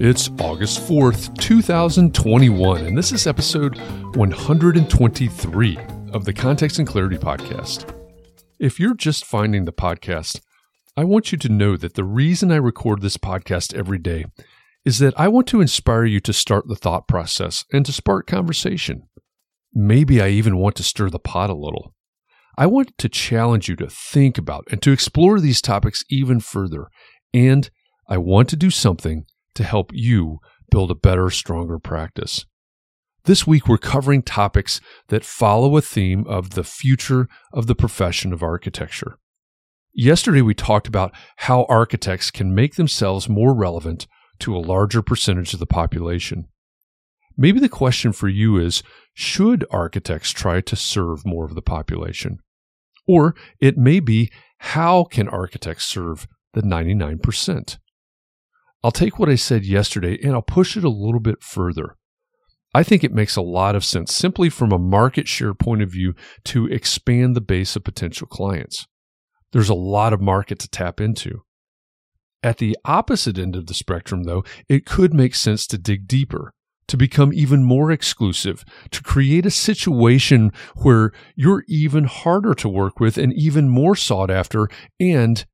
It's August 4th, 2021, and this is episode 123 of the Context and Clarity Podcast. If you're just finding the podcast, I want you to know that the reason I record this podcast every day is that I want to inspire you to start the thought process and to spark conversation. Maybe I even want to stir the pot a little. I want to challenge you to think about and to explore these topics even further. And I want to do something to help you build a better, stronger practice. This week, we're covering topics that follow a theme of the future of the profession of architecture. Yesterday, we talked about how architects can make themselves more relevant to a larger percentage of the population. Maybe the question for you is should architects try to serve more of the population? Or it may be how can architects serve the 99%? I'll take what I said yesterday and I'll push it a little bit further. I think it makes a lot of sense simply from a market share point of view to expand the base of potential clients. There's a lot of market to tap into. At the opposite end of the spectrum, though, it could make sense to dig deeper, to become even more exclusive, to create a situation where you're even harder to work with and even more sought after and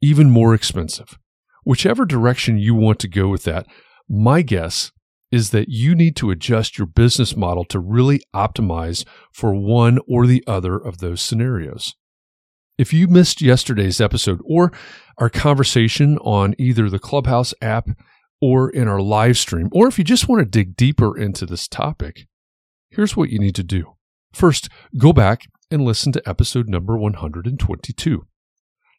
even more expensive whichever direction you want to go with that, my guess is that you need to adjust your business model to really optimize for one or the other of those scenarios. If you missed yesterday's episode or our conversation on either the Clubhouse app or in our live stream, or if you just want to dig deeper into this topic, here's what you need to do. First, go back and listen to episode number 122.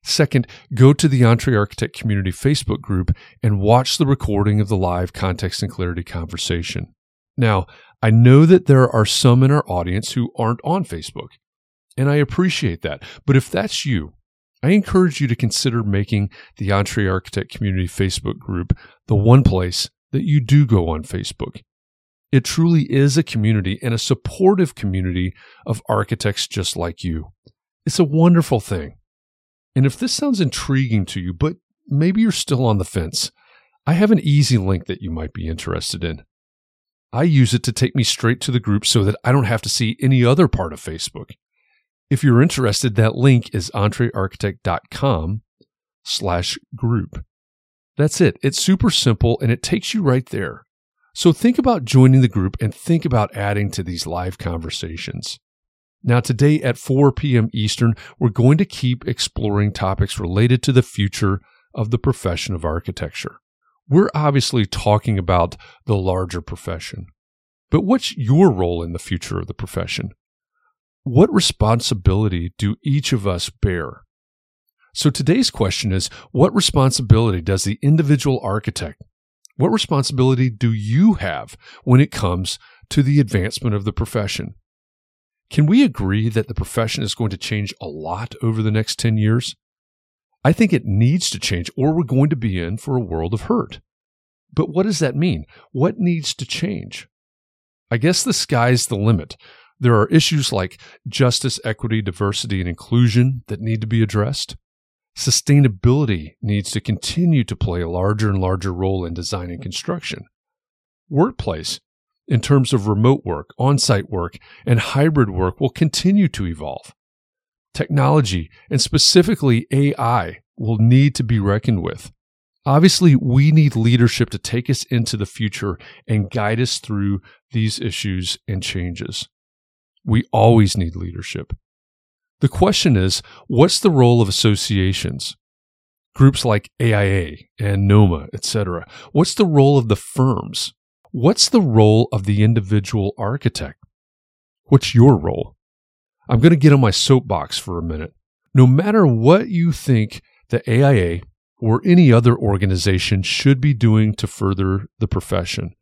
Second, go to the Entre Architect Community Facebook group and watch the recording of the live context and clarity conversation. Now, I know that there are some in our audience who aren't on Facebook, and I appreciate that. But if that's you, I encourage you to consider making the Entre Architect Community Facebook group the one place that you do go on Facebook. It truly is a community and a supportive community of architects just like you. It's a wonderful thing. And if this sounds intriguing to you, but maybe you're still on the fence, I have an easy link that you might be interested in. I use it to take me straight to the group so that I don't have to see any other part of Facebook. If you're interested, that link is entrearchitect.com slash group. That's it. It's super simple and it takes you right there. So think about joining the group and think about adding to these live conversations. Now, today at 4 p.m. Eastern, we're going to keep exploring topics related to the future of the profession of architecture. We're obviously talking about the larger profession, but what's your role in the future of the profession? What responsibility do each of us bear? So today's question is what responsibility does the individual architect, what responsibility do you have when it comes to the advancement of the profession? Can we agree that the profession is going to change a lot over the next 10 years? I think it needs to change, or we're going to be in for a world of hurt. But what does that mean? What needs to change? I guess the sky's the limit. There are issues like justice, equity, diversity, and inclusion that need to be addressed. Sustainability needs to continue to play a larger and larger role in design and construction. Workplace, in terms of remote work, on site work, and hybrid work, will continue to evolve. Technology, and specifically AI, will need to be reckoned with. Obviously, we need leadership to take us into the future and guide us through these issues and changes. We always need leadership. The question is, what's the role of associations? Groups like AIA and NOMA, etc. What's the role of the firms? What's the role of the individual architect? What's your role? I'm going to get on my soapbox for a minute. No matter what you think the AIA or any other organization should be doing to further the profession,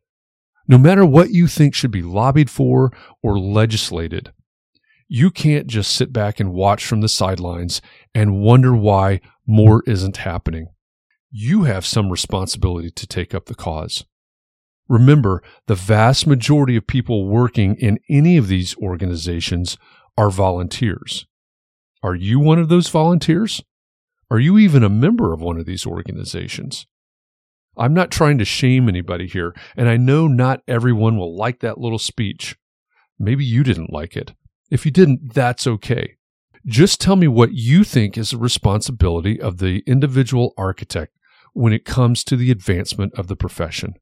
no matter what you think should be lobbied for or legislated, you can't just sit back and watch from the sidelines and wonder why more isn't happening. You have some responsibility to take up the cause. Remember, the vast majority of people working in any of these organizations are volunteers. Are you one of those volunteers? Are you even a member of one of these organizations? I'm not trying to shame anybody here, and I know not everyone will like that little speech. Maybe you didn't like it. If you didn't, that's okay. Just tell me what you think is the responsibility of the individual architect when it comes to the advancement of the profession.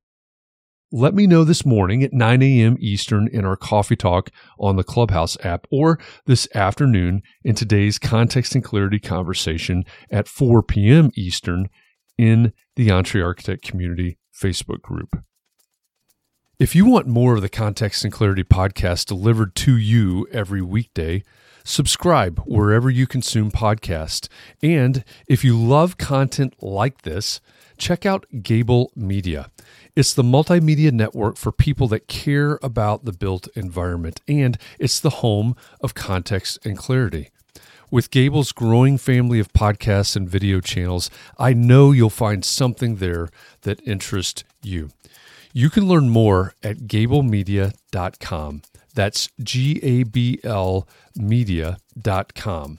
Let me know this morning at 9 a.m. Eastern in our coffee talk on the Clubhouse app or this afternoon in today's context and clarity conversation at 4 p.m. Eastern in the Entre Architect Community Facebook group. If you want more of the Context and Clarity podcast delivered to you every weekday, subscribe wherever you consume podcasts. And if you love content like this, check out Gable Media. It's the multimedia network for people that care about the built environment, and it's the home of Context and Clarity. With Gable's growing family of podcasts and video channels, I know you'll find something there that interests you. You can learn more at gablemedia.com. That's G A B L media.com.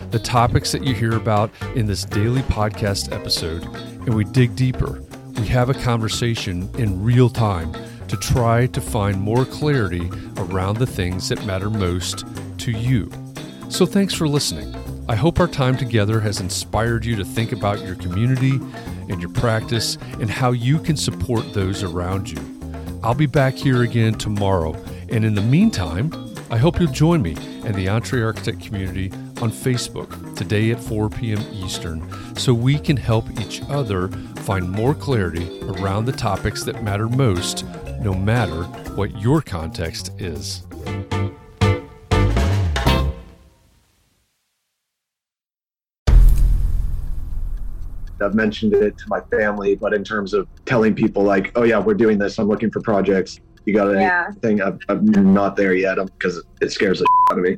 the topics that you hear about in this daily podcast episode, and we dig deeper. We have a conversation in real time to try to find more clarity around the things that matter most to you. So thanks for listening. I hope our time together has inspired you to think about your community and your practice and how you can support those around you. I'll be back here again tomorrow. And in the meantime, I hope you'll join me and the Entre Architect community on Facebook today at 4 p.m. Eastern so we can help each other find more clarity around the topics that matter most, no matter what your context is. I've mentioned it to my family, but in terms of telling people, like, oh, yeah, we're doing this, I'm looking for projects. You got Yeah. anything? I'm, I'm not there yet because it scares the out of me.